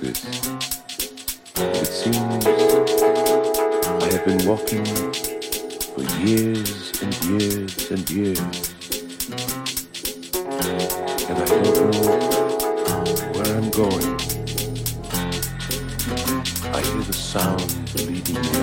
this. It seems I have been walking for years and years and years. And I don't know where I'm going. I hear the sound leading me